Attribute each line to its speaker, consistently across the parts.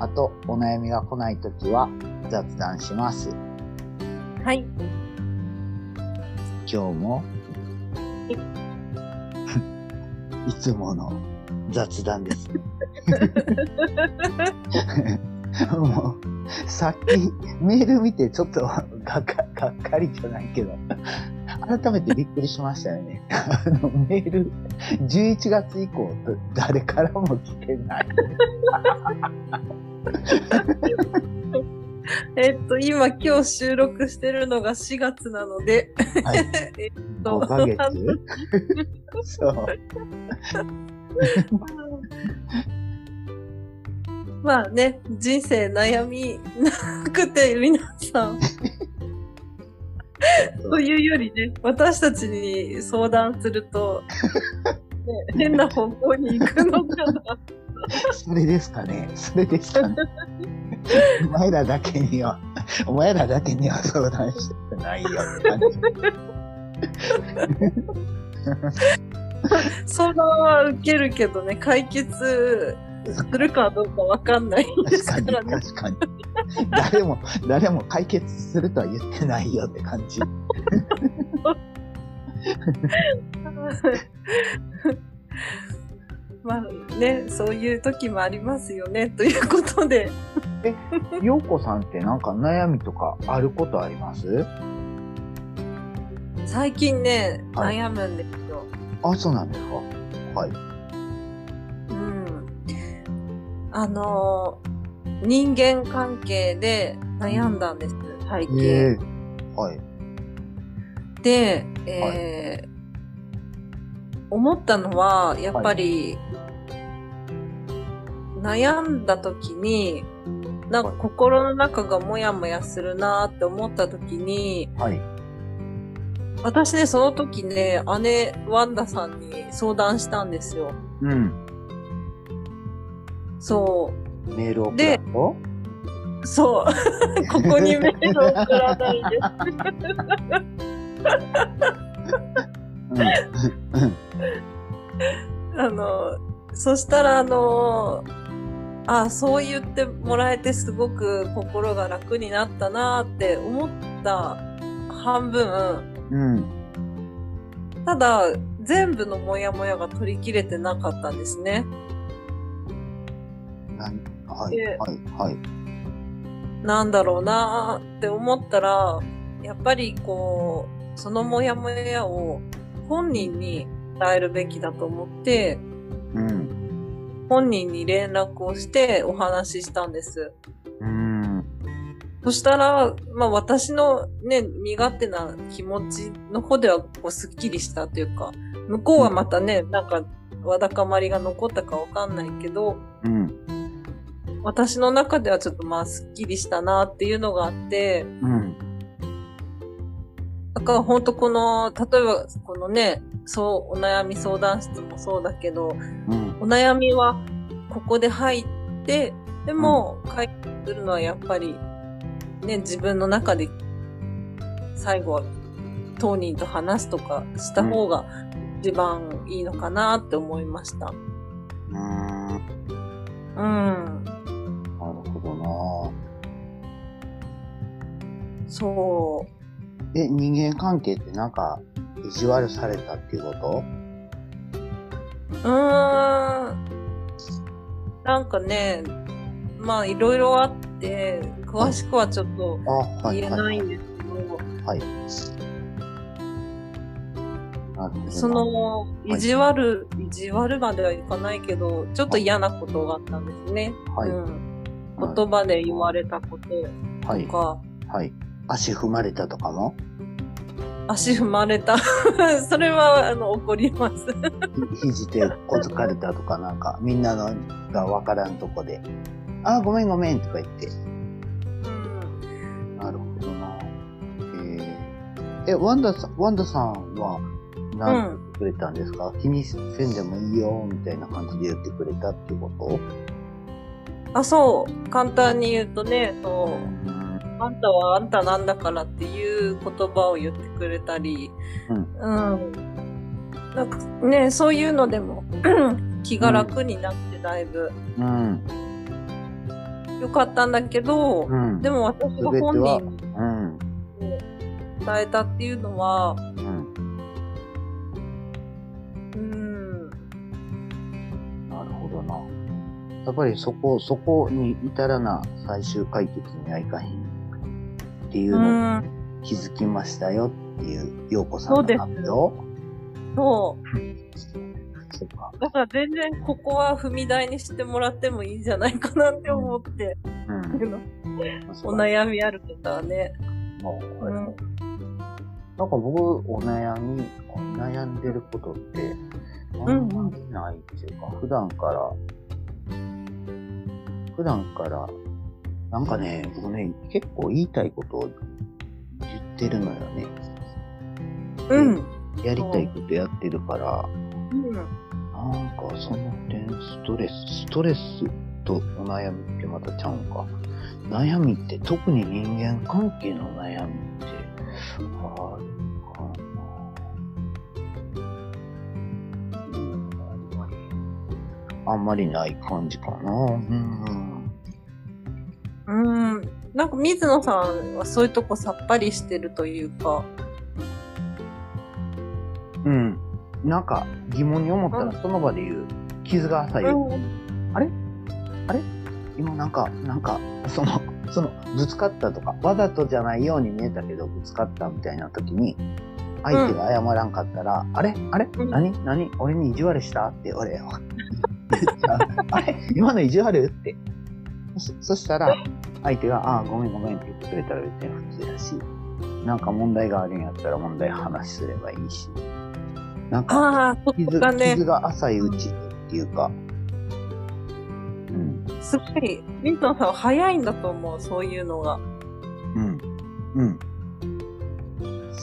Speaker 1: あと、お悩みが来ないときは雑談します。
Speaker 2: はい。
Speaker 1: 今日も、いつもの雑談です。もう、さっきメール見てちょっとがっかがっかりじゃないけど、改めてびっくりしましたよね。あのメール、11月以降、誰からも来てない。
Speaker 2: えっと、今今日収録してるのが4月なので、
Speaker 1: はい、
Speaker 2: えっと
Speaker 1: 5ヶ月？そう。
Speaker 2: まあね、人生悩みなくて皆さん、というよりね、私たちに相談すると、ね、変な方向に行くのかな。
Speaker 1: それですかねそれですかねお前らだけには、お前らだけには相談してないよって感じ。
Speaker 2: 相談は受けるけどね、解決するかどうかわかんないんです
Speaker 1: 確かに、
Speaker 2: からね。
Speaker 1: 確かに。誰も、誰も解決するとは言ってないよって感じ。
Speaker 2: まあね、そういう時もありますよね、ということで。
Speaker 1: ようこさんってなんか悩みとかあることあります？
Speaker 2: 最近ね、
Speaker 1: はい
Speaker 2: 悩むんですよ。
Speaker 1: あ、そうなんですか？はい。
Speaker 2: うん。あのー人間関係で悩んだんです、最近。
Speaker 1: ええはい。
Speaker 2: で、えー思ったのは、やっぱり、悩んだ時に、なんか心の中がモヤモヤするなって思った時に、
Speaker 1: はい。
Speaker 2: 私ね、その時ね、姉、ワンダさんに相談したんですよ。
Speaker 1: うん。
Speaker 2: そ
Speaker 1: メール送ら。
Speaker 2: そう。ここにメールを送らないで。
Speaker 1: うん。うん。
Speaker 2: あの、そしたらあの、あそう言ってもらえてすごく心が楽になったなって思った半分、
Speaker 1: うん。
Speaker 2: ただ全部のモヤモヤが取り切れてなかったんですね。
Speaker 1: はい。
Speaker 2: で
Speaker 1: はい。はい。
Speaker 2: なんだろうなって思ったら、やっぱりこう、そのモヤモヤを本人に伝えるべきだと思って、
Speaker 1: うん。
Speaker 2: 本人に連絡をしてお話ししたんです。
Speaker 1: うん。
Speaker 2: そしたら、まあ私のね、身勝手な気持ちの方ではこうスッキリしたというか、向こうはまたね、なんかわだかまりが残ったかわかんないけど、
Speaker 1: うん。
Speaker 2: 私の中ではちょっとまあスッキリしたなっていうのがあって、
Speaker 1: うん。
Speaker 2: だから本当この、例えばこのね、そう、お悩み相談室もそうだけど、
Speaker 1: うん。
Speaker 2: お悩みはここで入って、でも解決するのはやっぱりね、自分の中で最後は当人と話すとかした方が一番いいのかなって思いました。
Speaker 1: うん。
Speaker 2: うん。
Speaker 1: なるほどな
Speaker 2: そう。
Speaker 1: え、人間関係ってなんか、意地悪されたっていうこと？
Speaker 2: うーん。なんかね、まあいろいろあって、詳しくはちょっと。言えないんですけど、
Speaker 1: はい。なるほどな
Speaker 2: そ、の、意地悪、意地悪まではいかないけど、ちょっと嫌なことがあったんですね。
Speaker 1: はい。
Speaker 2: うん。言葉で言われたこと
Speaker 1: はい。
Speaker 2: とか、
Speaker 1: はい。足踏まれたとかも？
Speaker 2: 足踏まれた。それはあの怒ります。
Speaker 1: 肘でこつかれたとかなんかみんなのが分からんとこで「あごめんごめん」とか言って、うん、なるほどな。えー、えワンダさんワンダさんは何てくれたんですか、うん、気にせんでもいいよみたいな感じで言ってくれたってこと？
Speaker 2: あそう。簡単に言うとねと、う
Speaker 1: ん。
Speaker 2: あんたはあんたなんだからっていう言葉を言ってくれたり、
Speaker 1: うん
Speaker 2: うん。なんかね、そういうのでも 気が楽になってだいぶ
Speaker 1: うん。
Speaker 2: 良かったんだけど、
Speaker 1: うん。
Speaker 2: でも私が本人に
Speaker 1: うん。
Speaker 2: 伝えたっていうのは、
Speaker 1: うん。
Speaker 2: うん、
Speaker 1: なるほどな。やっぱりそこ、そこに至らな最終解決にはいかへんっていう
Speaker 2: う
Speaker 1: のを
Speaker 2: ん、
Speaker 1: 気づきましたよっていう、陽子さんの発表
Speaker 2: そう。
Speaker 1: そっか。
Speaker 2: だから全然ここは踏み台にしてもらってもいいんじゃないかなって思って、
Speaker 1: うん。
Speaker 2: お悩みある方はね。
Speaker 1: もう、
Speaker 2: うん
Speaker 1: なんか僕、お悩み、悩んでることって、あんまりないっていうか、普段から、普段から、なんかね、僕ね、結構言いたいことを言ってるのよね。
Speaker 2: うん。
Speaker 1: やりたいことやってるから、
Speaker 2: うん。
Speaker 1: なんかその点ストレス、ストレスとお悩みってまたちゃうんか。悩みって特に人間関係の悩みってあるかな。うん、あんまり、あんまりない感じかな。うん。
Speaker 2: うん。なんか水野さんはそういうとこさっぱりしてるというか。
Speaker 1: うん。なんか疑問に思ったらその場で言う。傷が浅い。
Speaker 2: うん。
Speaker 1: 今なんか、なんか、その、その、ぶつかったとか、わざとじゃないように見えたけど、ぶつかったみたいな時に、相手が謝らんかったら、あれ？あれ？
Speaker 2: うん。
Speaker 1: 何？何？俺に意地悪した？って俺、言っちゃう。あれ？今の意地悪？って。そそしたら、相手が、ああ、ごめんごめんって言ってくれたら別に普通やし、なんか問題があるんやったら問題話すればいいし、なんか、
Speaker 2: ああ、そ
Speaker 1: 傷
Speaker 2: ね
Speaker 1: 傷、が浅いうちにっていうか、うん。
Speaker 2: すごい、水野さんは早いんだと思う、そういうのが。
Speaker 1: うん。うん。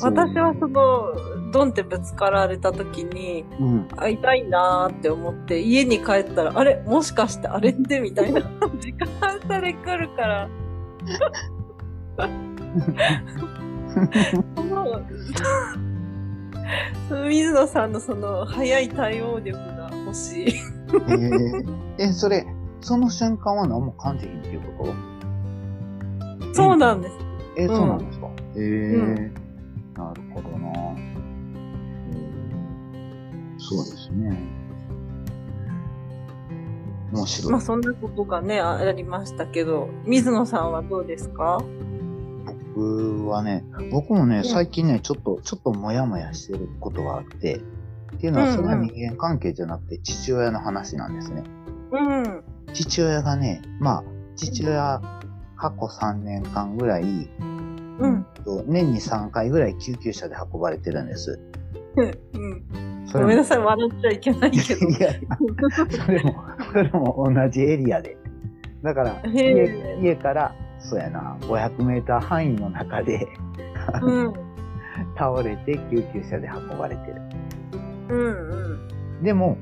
Speaker 2: 私はその、ドンってぶつかられた時に、
Speaker 1: うん。
Speaker 2: あ、痛いなーって思って、家に帰ったら、あれ？もしかしてあれって？みたいな。時間差で来るから、その、その水野さんのその、早い対応力が欲しい。
Speaker 1: えー、え、それ、その瞬間は何も感じひんっていうこと？
Speaker 2: そうなんです。
Speaker 1: えー
Speaker 2: うん。
Speaker 1: そうなんですか？えー
Speaker 2: うん。
Speaker 1: なるほどそうですね。面白い。
Speaker 2: まあそんなことがね、あありましたけど、水野さんはどうですか？
Speaker 1: 僕はね、僕もね、
Speaker 2: ん
Speaker 1: 最近ね、ちょっと、ちょっともやもやしてることがあって、っていうのは、それは人間関係じゃなくて父親の話なんですね。
Speaker 2: うん。
Speaker 1: 父親がね、まあ、父親、過去3年間ぐらい、
Speaker 2: うん。
Speaker 1: と年に3回ぐらい救急車で運ばれてるんです。
Speaker 2: うん。ごめんなさい、笑っちゃいけないけど。
Speaker 1: いやいや、それも、それも同じエリアで。だから、
Speaker 2: へ
Speaker 1: 家
Speaker 2: え。
Speaker 1: 家から、そうやな、500メーター範囲の中で、
Speaker 2: うん。
Speaker 1: 倒れて救急車で運ばれてる。
Speaker 2: うん。
Speaker 1: でも、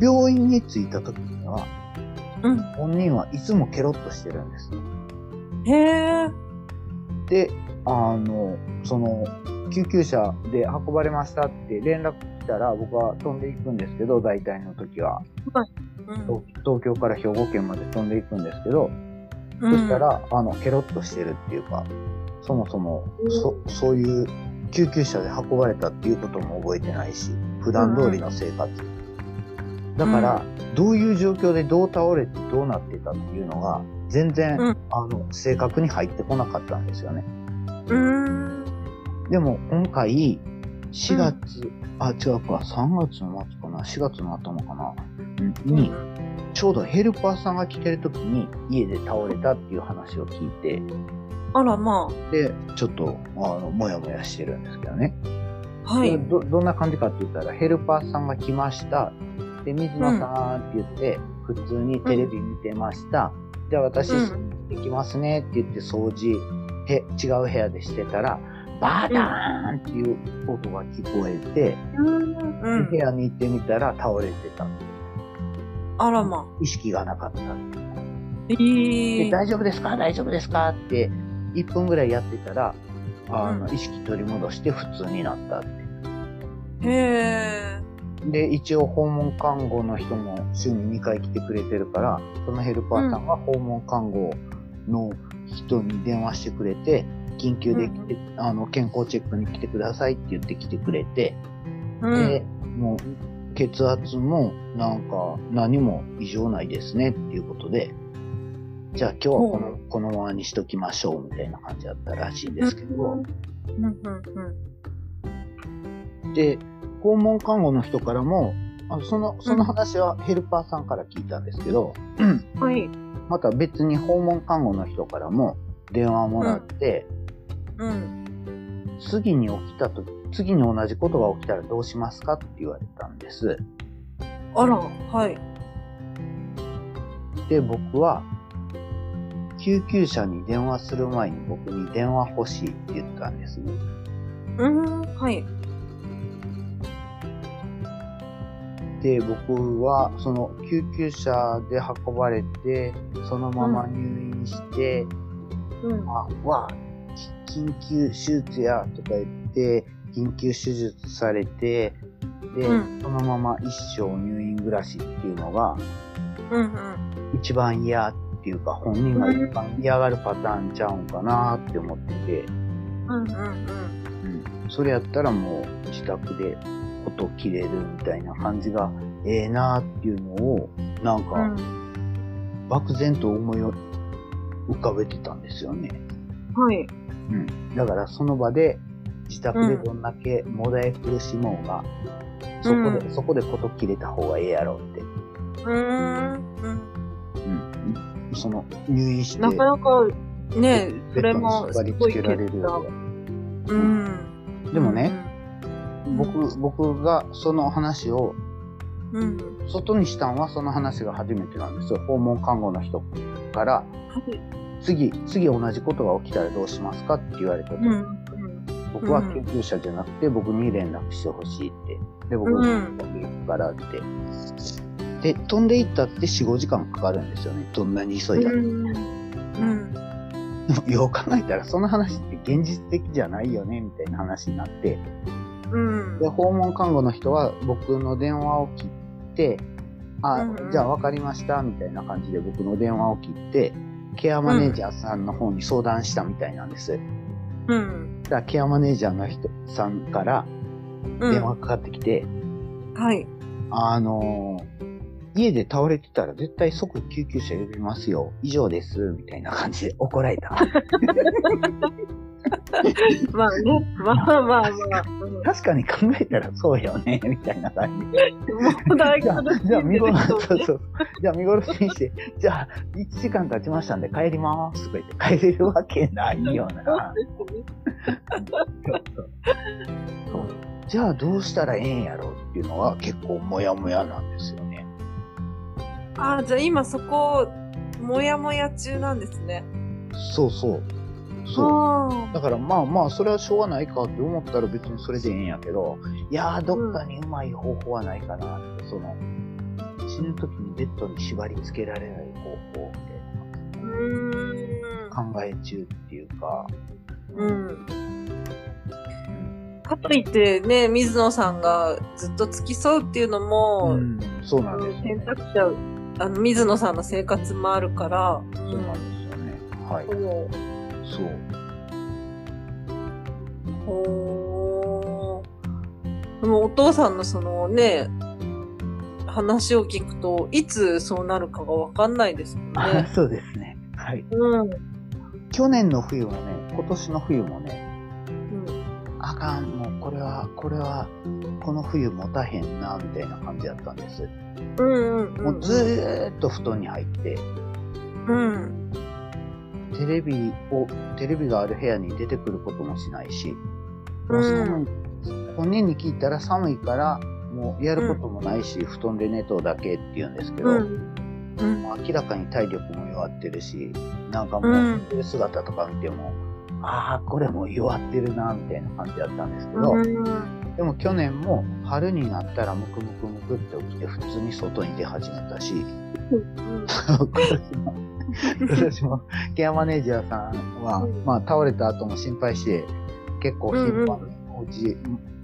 Speaker 1: 病院に着いた時には、
Speaker 2: うん。
Speaker 1: 本人はいつもケロッとしてるんです。
Speaker 2: へえ。
Speaker 1: で、あの、その、救急車で運ばれましたって連絡来たら僕は飛んでいくんですけど、大体の時は。
Speaker 2: うん
Speaker 1: 東東京から兵庫県まで飛んでいくんですけど、
Speaker 2: うん
Speaker 1: そした、ら、あの、ケロッとしてるっていうか、そもそも、そ、そういう救急車で運ばれたっていうことも覚えてないし、普段通りの生活。だから、どういう状況でどう倒れてどうなってたっていうのが、全然、
Speaker 2: うん
Speaker 1: あの、正確に入ってこなかったんですよね。
Speaker 2: うん。
Speaker 1: でも、今回、4月、あ、違うか、3月の末かな、4月の頭かな、に、ちょうどヘルパーさんが来てる時に家で倒れたっていう話を聞いて、
Speaker 2: あら、ま
Speaker 1: で、ちょっと、あの、もやもやしてるんですけどね。
Speaker 2: あ。はい。
Speaker 1: ど、どんな感じかって言ったら、ヘルパーさんが来ました。で、水野さんって言って、普通にテレビ見てました。じゃあ私、
Speaker 2: うん
Speaker 1: 行きますねって言って掃除、へ、違う部屋でしてたら、バーダーンっていう音が聞こえて、
Speaker 2: うん。うん
Speaker 1: 部。屋に行ってみたら倒れてた。
Speaker 2: あらま。
Speaker 1: 意識がなかった。
Speaker 2: え
Speaker 1: で
Speaker 2: え
Speaker 1: 大丈夫ですか？大丈夫ですか？って1分ぐらいやってたら、あの、
Speaker 2: うん
Speaker 1: 意識取り戻して普通になったって。
Speaker 2: へえ。
Speaker 1: で、一応訪問看護の人も週に2回来てくれてるから、そのヘルパーさんが訪問看護の人に電話してくれて、緊急で来て、あの、健康チェックに来てくださいって言って来てくれて、
Speaker 2: うん。
Speaker 1: で、もう、血圧もなんか何も異常ないですねっていうことで、じゃあ今日はこの、このままにしときましょうみたいな感じだったらしいんですけど、
Speaker 2: うん。うん。うん。
Speaker 1: で、訪問看護の人からも、あその、その話はヘルパーさんから聞いたんですけど、
Speaker 2: はい。
Speaker 1: また別に訪問看護の人からも電話をもらって、
Speaker 2: うん。
Speaker 1: 次に起きたと、次に同じことが起きたらどうしますかって言われたんです。
Speaker 2: あら、はい。
Speaker 1: で、僕は、救急車に電話する前に僕に電話欲しいって言ったんですね。
Speaker 2: うん。はい。
Speaker 1: で、僕は、その救急車で運ばれて、そのまま入院して、
Speaker 2: うん。
Speaker 1: あ、わ緊急手術やとか言って、緊急手術されて、で、
Speaker 2: うん
Speaker 1: そのまま一生入院暮らしっていうのが、
Speaker 2: うん。うん。
Speaker 1: 一番嫌っていうか、本人が一番嫌がるパターンちゃうんかなって思ってて、
Speaker 2: うん。うん。
Speaker 1: うん。それやったらもう自宅で音切れるみたいな感じがええなっていうのを、なん
Speaker 2: う
Speaker 1: か、
Speaker 2: ん。
Speaker 1: 漠然と思い浮かべてたんですよね。
Speaker 2: はい。
Speaker 1: うん。だからその場で自宅でどんだけもだえ苦しもうが、そこで、
Speaker 2: うん
Speaker 1: そこでこと切れた方がええやろって。
Speaker 2: うん。うん。
Speaker 1: うん。その入院して、
Speaker 2: なかなか、ねそれ
Speaker 1: ベッドに
Speaker 2: も、
Speaker 1: 縛り付けられるよりは
Speaker 2: うん。
Speaker 1: でもね、
Speaker 2: うん、
Speaker 1: 僕、僕がその話を
Speaker 2: うん。
Speaker 1: 外にしたんはその話が初めてなんですよ。訪問看護の人から、
Speaker 2: はい。
Speaker 1: 次、次同じことが起きたらどうしますかって言われたと。
Speaker 2: うん。
Speaker 1: 僕は救急車じゃなくて僕に連絡してほしいって。で、僕が
Speaker 2: うん
Speaker 1: 飛んでいくからって。で、飛んでいったって4、5時間かかるんですよね。どんなに急いだって。
Speaker 2: うん。うん。
Speaker 1: でもよう考えたらその話って現実的じゃないよね、みたいな話になって。
Speaker 2: うん。
Speaker 1: で、訪問看護の人は僕の電話を切って、あ、
Speaker 2: うんうん
Speaker 1: じゃあ分かりました、みたいな感じで僕の電話を切って、ケアマネージャーさんの方に相談したみたいなんです。
Speaker 2: うん。
Speaker 1: だケアマネージャーの人さんから
Speaker 2: うん。
Speaker 1: 電話かかってきて、
Speaker 2: はい。
Speaker 1: あのー家で倒れてたら絶対即救急車呼びますよ。以上です。みたいな感じで怒られた。
Speaker 2: まあね。まあまあまあ。うん
Speaker 1: 確かに考えたらそうよね。みたいな感じで。
Speaker 2: もう大
Speaker 1: じゃあ
Speaker 2: 苦しん
Speaker 1: じゃあ見頃、
Speaker 2: でる人
Speaker 1: そうそう。じゃあ見頃にして、じゃあ1時間経ちましたんで帰ります。とか言って帰れるわけないよな。そうじゃあどうしたらええんやろうっていうのは結構モヤモヤなんですよね。
Speaker 2: ああ、じゃあ今そこ、もやもや中なんですね。
Speaker 1: そうそう。そう。
Speaker 2: あ
Speaker 1: だからまあまあ、それはしょうがないかって思ったら別にそれでええんやけど、いやー、どっかにうまい方法はないかなって、その、死ぬ時にベッドに縛り付けられない方法み。たいな考え中っていうか、
Speaker 2: うん。かといってね、水野さんがずっと付き添うっていうのも、
Speaker 1: うん、そうなんですよね。
Speaker 2: 選択肢は、あの、水野さんの生活もあるから、
Speaker 1: そうなんですよね。はい。
Speaker 2: そう。ほーでもお父さんのそのね、話を聞くと、いつそうなるかがわかんないですもん
Speaker 1: あ
Speaker 2: ね。
Speaker 1: そうですね。はい。
Speaker 2: うん。
Speaker 1: 去年の冬もね、今年の冬もね、
Speaker 2: うん。
Speaker 1: あかん、もうこれは、これは、この冬持たへんな、みたいな感じだったんです。
Speaker 2: うんうんうん。
Speaker 1: もうずーっと布団に入って、
Speaker 2: うん。
Speaker 1: テレビを、テレビがある部屋に出てくることもしないし、もう寒い、本人に聞いたら寒いから、もうやることもないし、布団で寝とうだけって言うんですけど、
Speaker 2: うん。
Speaker 1: 明らかに体力も弱ってるし、なんかもう、
Speaker 2: うん。
Speaker 1: 寝てる姿とか見ても、ああ、これもう弱ってるな、みたいな感じだったんですけど、
Speaker 2: うん。
Speaker 1: でも去年も春になったらムクムクムクって起きて普通に外に出始めたし、今年も、ケアマネージャーさんは、
Speaker 2: うん
Speaker 1: まあ倒れた後も心配して、結構頻繁にお家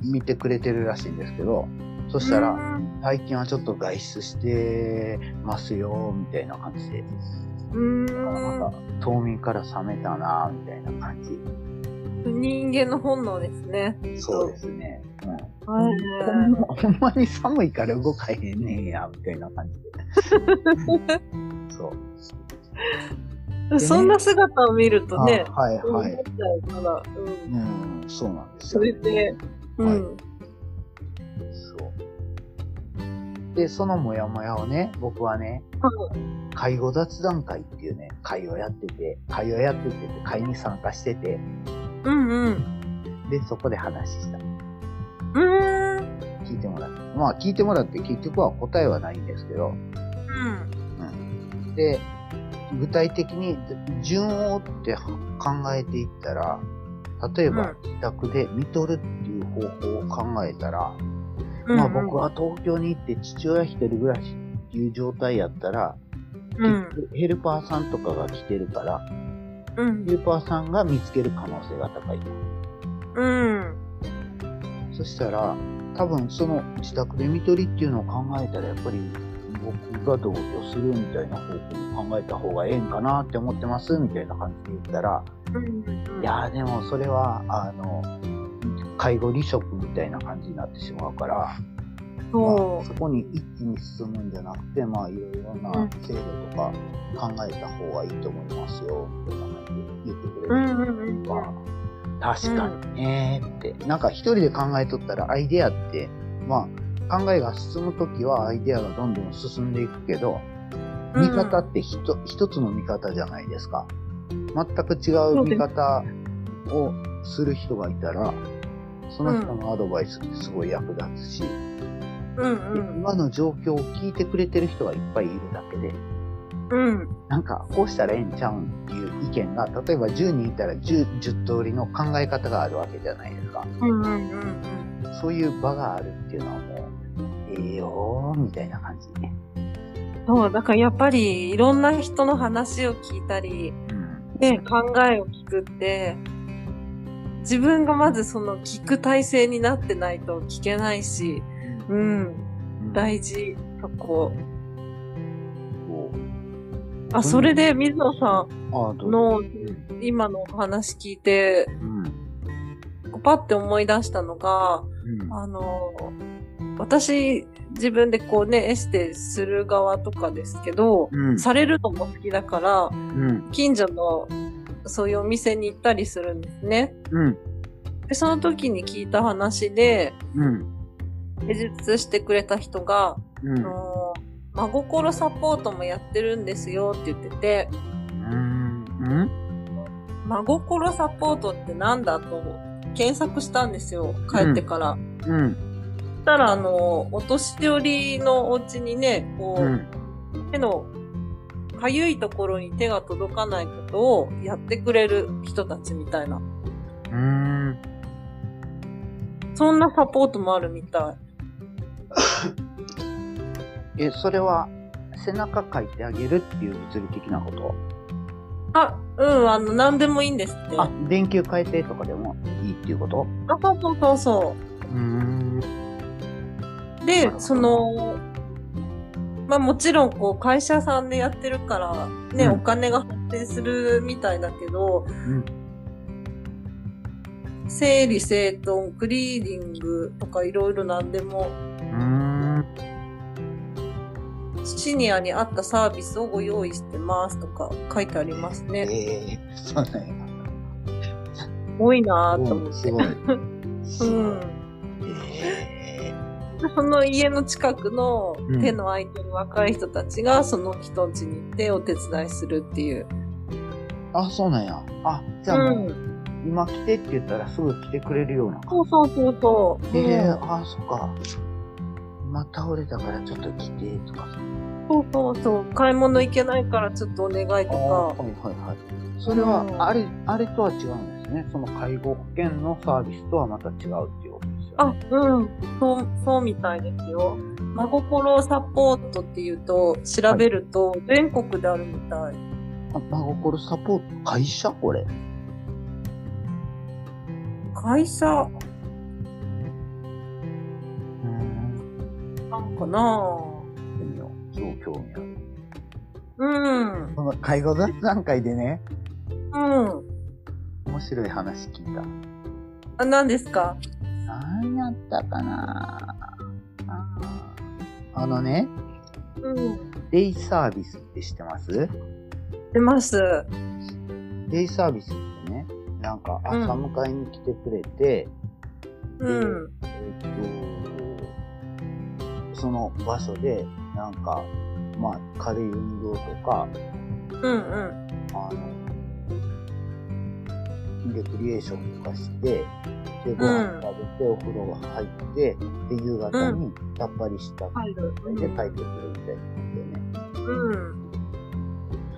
Speaker 1: 見てくれてるらしいんですけど、そしたら、最近はちょっと外出してますよ、みたいな感じで、
Speaker 2: うん。
Speaker 1: なんか冬眠から冷めたな、みたいな感じ。
Speaker 2: 人間の本能ですね。
Speaker 1: そうですね。うん
Speaker 2: はい。
Speaker 1: ほんまほんまに寒いから動かへんねんや、みたいな感じで。そう。
Speaker 2: そんな姿を見るとね、
Speaker 1: あはいはい
Speaker 2: うから、うん。
Speaker 1: うん、そうなんです
Speaker 2: そ
Speaker 1: よ。
Speaker 2: れで、うん。
Speaker 1: はいそう。で、そのモヤモヤをね、僕はね、介護雑談会っていうね、会をやってて、会をやってて、会に参加してて、
Speaker 2: うんうん。
Speaker 1: で、そこで話した。
Speaker 2: うーん。
Speaker 1: 聞いてもらって。まあ、聞いてもらって結局は答えはないんですけど、
Speaker 2: うん。
Speaker 1: で、具体的に順を追って考えていったら、例えば自宅で見とるっていう方法を考えたら、まあ僕は東京に行って父親一人暮らしっていう状態やったら、
Speaker 2: うん。
Speaker 1: ヘルパーさんとかが来てるから、
Speaker 2: うん。
Speaker 1: ヘルパーさんが見つける可能性が高いと。
Speaker 2: うん。
Speaker 1: そしたら、多分その自宅で見取りっていうのを考えたら、やっぱり僕が同居するみたいな方向に考えた方がええんかなって思ってますみたいな感じで言ったら、
Speaker 2: うん。
Speaker 1: いやーでもそれは、あの、介護離職みたいな感じになってしまうから、まあ
Speaker 2: そ
Speaker 1: そこに一気に進むんじゃなくて、まあいろいろな制度とか考えた方がいいと思いますよ、みたいな感じで言ってくれる
Speaker 2: んうんうん。
Speaker 1: 人は、確かにねーって、なんか一人で考えとったらアイデアって、まあ考えが進むときはアイデアがどんどん進んでいくけど、見方ってひと一つの見方じゃないですか。全く違う見方をする人がいたら、その人のアドバイスってすごい役立つし、
Speaker 2: うんうん。
Speaker 1: 今の状況を聞いてくれてる人がいっぱいいるだけで、
Speaker 2: うん。
Speaker 1: なんかこうしたらええんちゃうんっていう意見が、例えば10人いたら 10, 10通りの考え方があるわけじゃないですか。
Speaker 2: うんうんうん
Speaker 1: そういう場があるっていうのはもう、ええよーみたいな感じね。
Speaker 2: そう、だからやっぱりいろんな人の話を聞いたり、
Speaker 1: うん。
Speaker 2: ね、考えを聞くって、自分がまずその聞く体制になってないと聞けないし、うん、
Speaker 1: うん
Speaker 2: 大事、そこ。あ、それで水野さんの
Speaker 1: うん
Speaker 2: 今のお話聞いて、
Speaker 1: うん。
Speaker 2: パッて思い出したのが、
Speaker 1: うん。
Speaker 2: あの、私、自分でこうね、エステする側とかですけど、
Speaker 1: うん。
Speaker 2: されるのも好きだから、
Speaker 1: うん。
Speaker 2: 近所のそういうお店に行ったりするんですね。
Speaker 1: うん。
Speaker 2: で、その時に聞いた話で、
Speaker 1: うん。
Speaker 2: 施術してくれた人が、
Speaker 1: うん。
Speaker 2: あの真心サポートもやってるんですよって言ってて、
Speaker 1: うん。うん。
Speaker 2: 真心サポートってなんだと検索したんですよ、帰ってから。
Speaker 1: うん。
Speaker 2: そしたら、あの、お年寄りのお家にね、こう、
Speaker 1: うん。
Speaker 2: 手のかゆいところに手が届かないことをやってくれる人たちみたいな。
Speaker 1: うん。
Speaker 2: そんなサポートもあるみたい。
Speaker 1: え、それは、背中書いてあげるっていう物理的なこと？
Speaker 2: あ、うん、あの、なんでもいいんですって。
Speaker 1: あ、電球変えてとかでもいいっていうこと？
Speaker 2: あ、そうそうそうそう
Speaker 1: ーん。
Speaker 2: う。で、その、まあもちろんこう会社さんでやってるから、ね、
Speaker 1: うん
Speaker 2: お金が発生するみたいだけど、
Speaker 1: うん。
Speaker 2: 整理整頓、クリーニングとかいろいろなんでも、
Speaker 1: うーん。
Speaker 2: シニアに合ったサービスをご用意してますとか書いてありますね。
Speaker 1: ええそうなんや。
Speaker 2: 多いなぁと思って。
Speaker 1: うんすごい。すごい。
Speaker 2: うん。
Speaker 1: え
Speaker 2: その家の近くの
Speaker 1: うん
Speaker 2: 手の空いてる若い人たちがその人ん家に行ってお手伝いするっていう。
Speaker 1: ー、あ、そうなんや。あ、じゃあもう、今来てって言ったらすぐ来てくれるような
Speaker 2: そうそうそうそう。
Speaker 1: ええ
Speaker 2: うん
Speaker 1: あ、そっか。今倒れたからちょっと来て、とか。
Speaker 2: そうそうそう。買い物行けないからちょっとお願いと
Speaker 1: ああ、は
Speaker 2: か。
Speaker 1: いはいはい。それは
Speaker 2: う、ん
Speaker 1: あれ、あれとは違うんですね。その介護保険のサービスとはまた違うっていうことですよ
Speaker 2: あ
Speaker 1: ね。、
Speaker 2: うん。そう、そうみたいですよ。真心サポートっていうと、調べると、全国であるみたい。
Speaker 1: あ真心サポート、会社？これ。
Speaker 2: 会社？かな
Speaker 1: 見てみよう。興味ある。
Speaker 2: うん。
Speaker 1: その介護雑談会でね、
Speaker 2: うん。
Speaker 1: 面白い話聞いた。
Speaker 2: あ、何ですか？
Speaker 1: 何やったかなああのね、
Speaker 2: うん。
Speaker 1: デイサービスって知ってます？
Speaker 2: 出ます。
Speaker 1: デイサービスってね、なんか朝迎えに来てくれて、
Speaker 2: うん。
Speaker 1: えっと、その場所で、なんか、まあ、軽い運動とか、
Speaker 2: うんうん。
Speaker 1: あの、レクリエーションとかして、で、ご飯食べて、お風呂入って、で、夕方にさっぱりした。状態で帰ってくるみたいなんだよね。
Speaker 2: うん。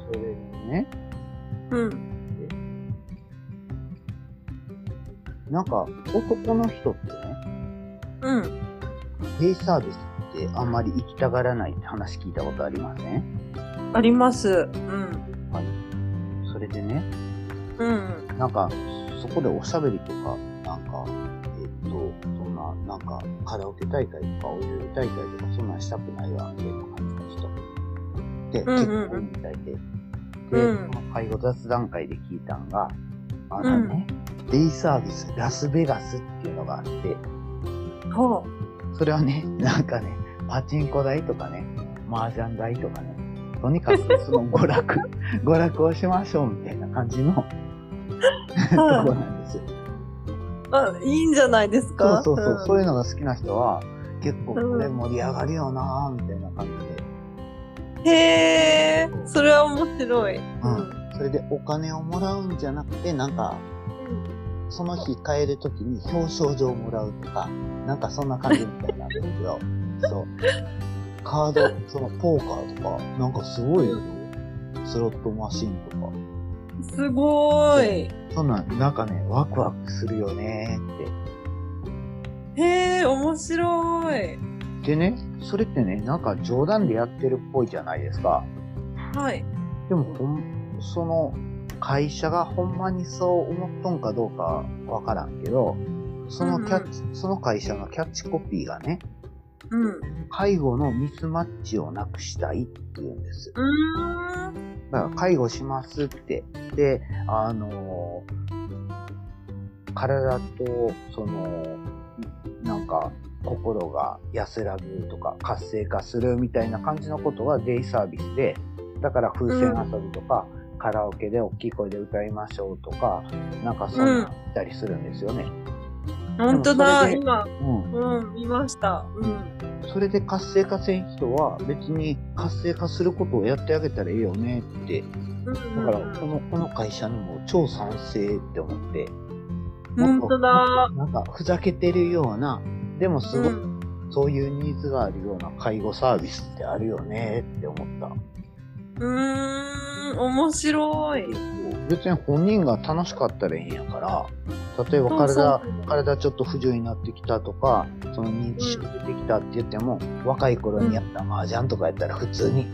Speaker 1: それにね、
Speaker 2: うん。
Speaker 1: なんか、男の人ってね、
Speaker 2: うん。
Speaker 1: デイサービスってあんまり行きたがらないって話聞いたことありません
Speaker 2: あります。うん。
Speaker 1: それでね、
Speaker 2: うん。
Speaker 1: なんか、そこでおしゃべりとか、なんか、えっと、そんな、なんか、カラオケ大会とか、お湯大会とか、そんなんしたくないわ、みたいな感じの人。で、
Speaker 2: うんうん
Speaker 1: 結構みたいで。で、
Speaker 2: うん
Speaker 1: 介護雑談会で聞いたんが、あのね、デイサービスラスベガスっていうのがあって、
Speaker 2: ほ
Speaker 1: それはね、なんかね、パチンコ台とかね、麻雀台とかね、とにかくその娯楽、娯楽をしましょうみたいな感じのところなんですよ。
Speaker 2: あ、いいんじゃないです
Speaker 1: そう
Speaker 2: か
Speaker 1: そうそう、
Speaker 2: ん
Speaker 1: そういうのが好きな人は、結構これ盛り上がるよなーみたいな感じで。
Speaker 2: へえ、それは面白い。
Speaker 1: うん。それでお金をもらうんじゃなくて、なんか、その日帰るときに表彰状をもらうとか、なんかそんな感じみたいなんですよ。そう。カード、そのポーカーとか、なんかすごいよ。スロットマシンとか。
Speaker 2: すごい。
Speaker 1: そんなん、なんかね、ワクワクするよねーって。
Speaker 2: へえ、面白い。
Speaker 1: でね、それってね、なんか冗談でやってるっぽいじゃないですか。
Speaker 2: はい。
Speaker 1: でもほん、その、会社がほんまにそう思っとんかどうかわからんけど、そのキャッチ、その会社のキャッチコピーがね、
Speaker 2: うん。
Speaker 1: 介護のミスマッチをなくしたいって言うんです。
Speaker 2: うーん。
Speaker 1: だから介護しますって。で、あの体と、その、なんか、心が安らぐとか活性化するみたいな感じのことがデイサービスで、だから風船遊びとか、カラオケで大きい声で歌いましょうとか、なんかそんなんしたりするんですよね。
Speaker 2: 本当だ、今。
Speaker 1: うん。
Speaker 2: うん、見ました。うん。
Speaker 1: それで活性化せん人は別に活性化することをやってあげたらいいよねって
Speaker 2: うん
Speaker 1: だから、この、この会社にも超賛成って思って。
Speaker 2: 本当だ。
Speaker 1: なんか、ふざけてるような、でもすごい、
Speaker 2: うん
Speaker 1: そういうニーズがあるような介護サービスってあるよねって思った。
Speaker 2: うーん、面白い。
Speaker 1: 別に本人が楽しかったらいいんやから、例えば体、体ちょっと不自由になってきたとか、その認知症出てきたって言っても、若い頃にやった麻雀とかやったら普通に、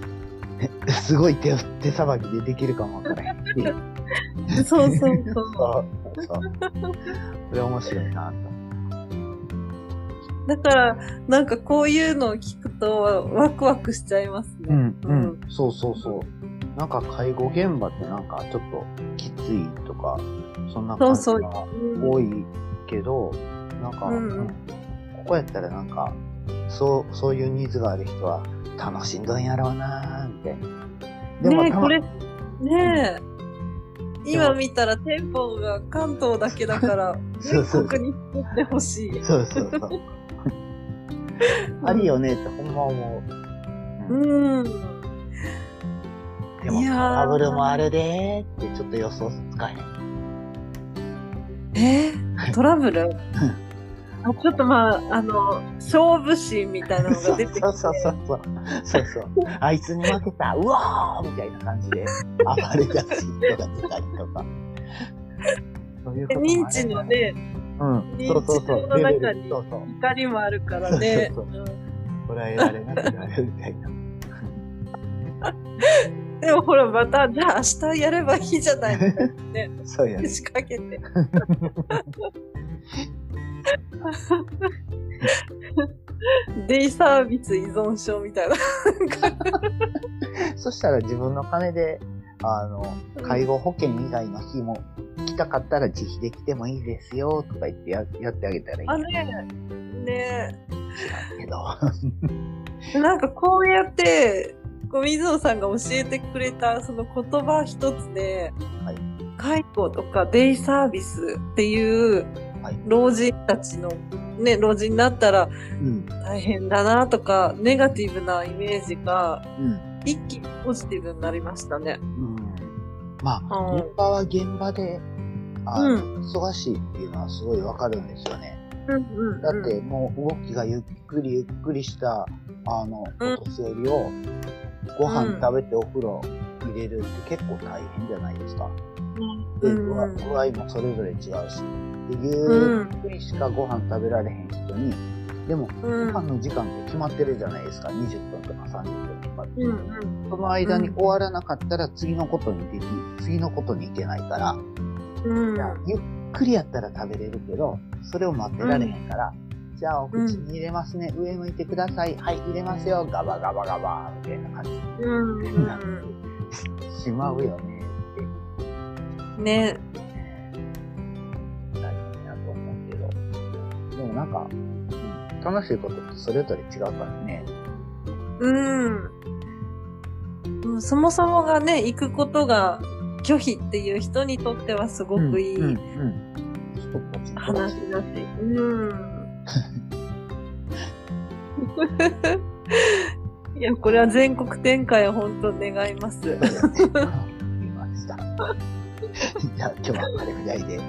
Speaker 1: すごい手、手さばきでできるかもわからへんし。
Speaker 2: そうそうそう。
Speaker 1: そう。そう。それ面白いなと。
Speaker 2: だから、なんかこういうのを聞くとワクワクしちゃいますね。
Speaker 1: うん、うん。そうそうそう。なんか介護現場ってなんかちょっときついとか、そんな感じが
Speaker 2: うん
Speaker 1: 多いけど、なんか、
Speaker 2: うんうん
Speaker 1: ここやったらなんか、そう、そういうニーズがある人は楽しんどんやろうなーみたいな。でも
Speaker 2: ねこれ、ねえ。今見たら店舗が関東だけだから、全国に作ってほしい。
Speaker 1: そうそうそう。あるよねってほんま思う。うん
Speaker 2: うん。
Speaker 1: でもトラブルもあるでーってちょっと予想つかへん。
Speaker 2: え？ー トラブル？あちょっとまあ、あの、勝負心みたいなのが出てきて。
Speaker 1: そうそうそうそう。そうそう。あいつに負けた、うわーみたいな感じで暴れ出す人が出たりとか。そういうこと
Speaker 2: 認知のね、
Speaker 1: うん。
Speaker 2: 認知の中に。怒りもあるからね。
Speaker 1: そう
Speaker 2: うん
Speaker 1: 捉えられなくなるみたいな。
Speaker 2: でもほら、また、じゃあ明日やればいいじゃないのね。
Speaker 1: そうやね。
Speaker 2: 仕掛けて。デイサービス依存症みたいな。
Speaker 1: そしたら自分の金で、あの、介護保険以外の日も来たかったら自費で来てもいいですよとか言ってややってあげたらいい
Speaker 2: あねね
Speaker 1: けど。
Speaker 2: なんかこうやって、こう水野さんが教えてくれたその言葉一つで、
Speaker 1: はい
Speaker 2: 介護とかデイサービスっていう
Speaker 1: はい
Speaker 2: 老人たちの、ね、老人になったら
Speaker 1: うん。
Speaker 2: 大変だなとか、ネガティブなイメージが
Speaker 1: うん。
Speaker 2: 一気にポジティブになりましたね。
Speaker 1: うん。まあ、
Speaker 2: うん
Speaker 1: 現場は現場で、あ
Speaker 2: う
Speaker 1: の、忙しいっていうのはすごいわかるんですよね。だってもう動きがゆっくりゆっくりした、あの、
Speaker 2: うん
Speaker 1: お年寄りを、ご飯食べてお風呂入れるって結構大変じゃないですか。で、
Speaker 2: うん
Speaker 1: 具合具合もそれぞれ違うし。で、ゆ
Speaker 2: うん
Speaker 1: っくりしかご飯食べられへん人に、でも、ご
Speaker 2: うん
Speaker 1: 飯の時間って決まってるじゃないですか。20分とか30分とかって。
Speaker 2: うんうん
Speaker 1: その間に終わらなかったら次のことにでき、次のことに行けないから、
Speaker 2: うん
Speaker 1: じゃあゆっくりやったら食べれるけど、それを待ってられへんから、じゃあお口に入れますね、上向いてください、はい、入れますよ、ガバガバガバ、みたいな感じ。
Speaker 2: うん。うん
Speaker 1: にしまうよね、って
Speaker 2: ね、
Speaker 1: 大変やと思うけど。でもなんか、うん楽しいことってそれぞれ違うからね。
Speaker 2: うん。うんそもそもがね、行くことが拒否っていう人にとってはすごくいい話になっていく。うん。いや、これは全国展開を本当願います。
Speaker 1: そうだね。見ました。じゃあ今日はこれぐらいで。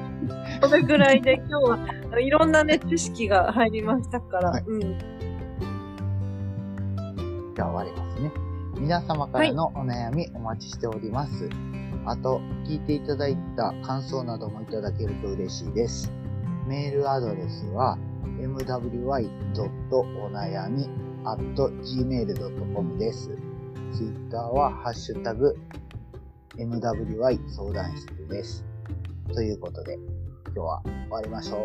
Speaker 2: これぐらいで今日はいろんなね、知識が入りましたから。
Speaker 1: はい
Speaker 2: うん。
Speaker 1: じゃあ終わりますね。皆様からのお悩みお待ちしております。あと、聞いていただいた感想などもいただけると嬉しいです。メールアドレスは mwy.onayami.gmail.com です。ツイッターはハッシュタグ MWY 相談室です。ということで、今日は終わりましょう。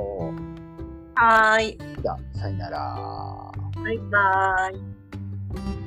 Speaker 2: はーい。
Speaker 1: じゃあ、さよなら。
Speaker 2: バイバーイ。